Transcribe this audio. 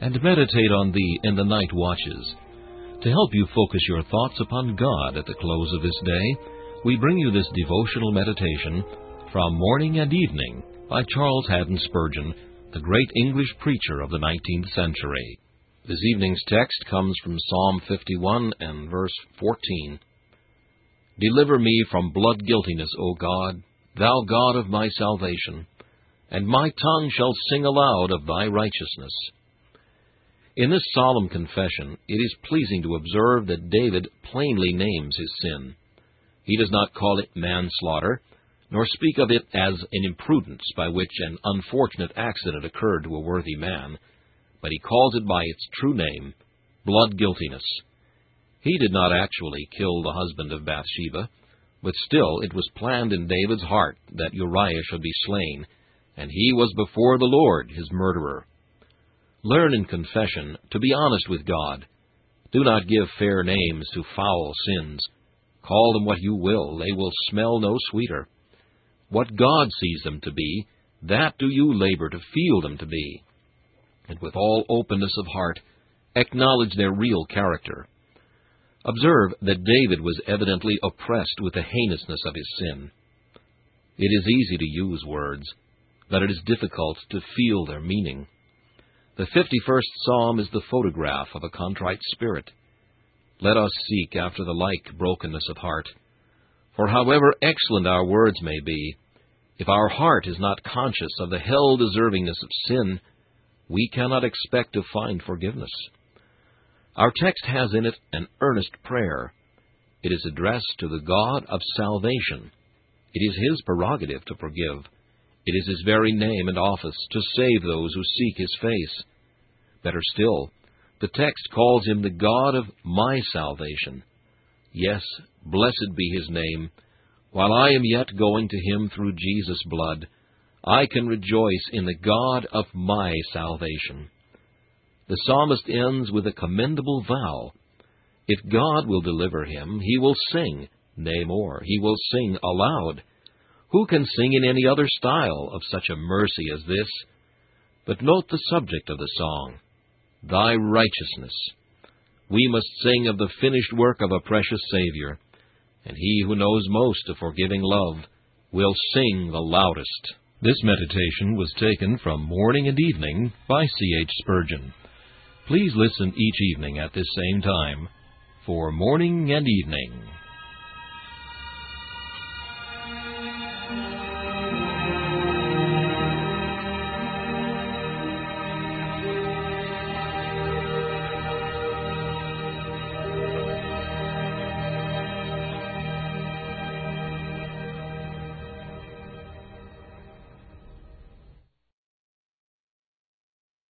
and meditate on thee in the night watches. To help you focus your thoughts upon God at the close of this day, we bring you this devotional meditation from Morning and Evening by Charles Haddon Spurgeon, the great English preacher of the 19th century. This evening's text comes from Psalm 51 and verse 14. Deliver me from blood guiltiness, O God, thou God of my salvation, and my tongue shall sing aloud of thy righteousness. In this solemn confession, it is pleasing to observe that David plainly names his sin. He does not call it manslaughter, nor speak of it as an imprudence by which an unfortunate accident occurred to a worthy man, but he calls it by its true name, blood guiltiness. He did not actually kill the husband of Bathsheba, but still it was planned in David's heart that Uriah should be slain, and he was before the Lord his murderer. Learn in confession to be honest with God. Do not give fair names to foul sins. Call them what you will, they will smell no sweeter. What God sees them to be, that do you labor to feel them to be. And with all openness of heart, acknowledge their real character. Observe that David was evidently oppressed with the heinousness of his sin. It is easy to use words, but it is difficult to feel their meaning. The 51st Psalm is the photograph of a contrite spirit. Let us seek after the like brokenness of heart. For however excellent our words may be, if our heart is not conscious of the hell deservingness of sin, we cannot expect to find forgiveness. Our text has in it an earnest prayer. It is addressed to the God of salvation. It is His prerogative to forgive. It is his very name and office to save those who seek his face. Better still, the text calls him the God of my salvation. Yes, blessed be his name. While I am yet going to him through Jesus' blood, I can rejoice in the God of my salvation. The psalmist ends with a commendable vow. If God will deliver him, he will sing, nay more, he will sing aloud. Who can sing in any other style of such a mercy as this? But note the subject of the song Thy righteousness. We must sing of the finished work of a precious Savior. and he who knows most of forgiving love will sing the loudest. This meditation was taken from Morning and Evening by C. H. Spurgeon. Please listen each evening at this same time for Morning and Evening.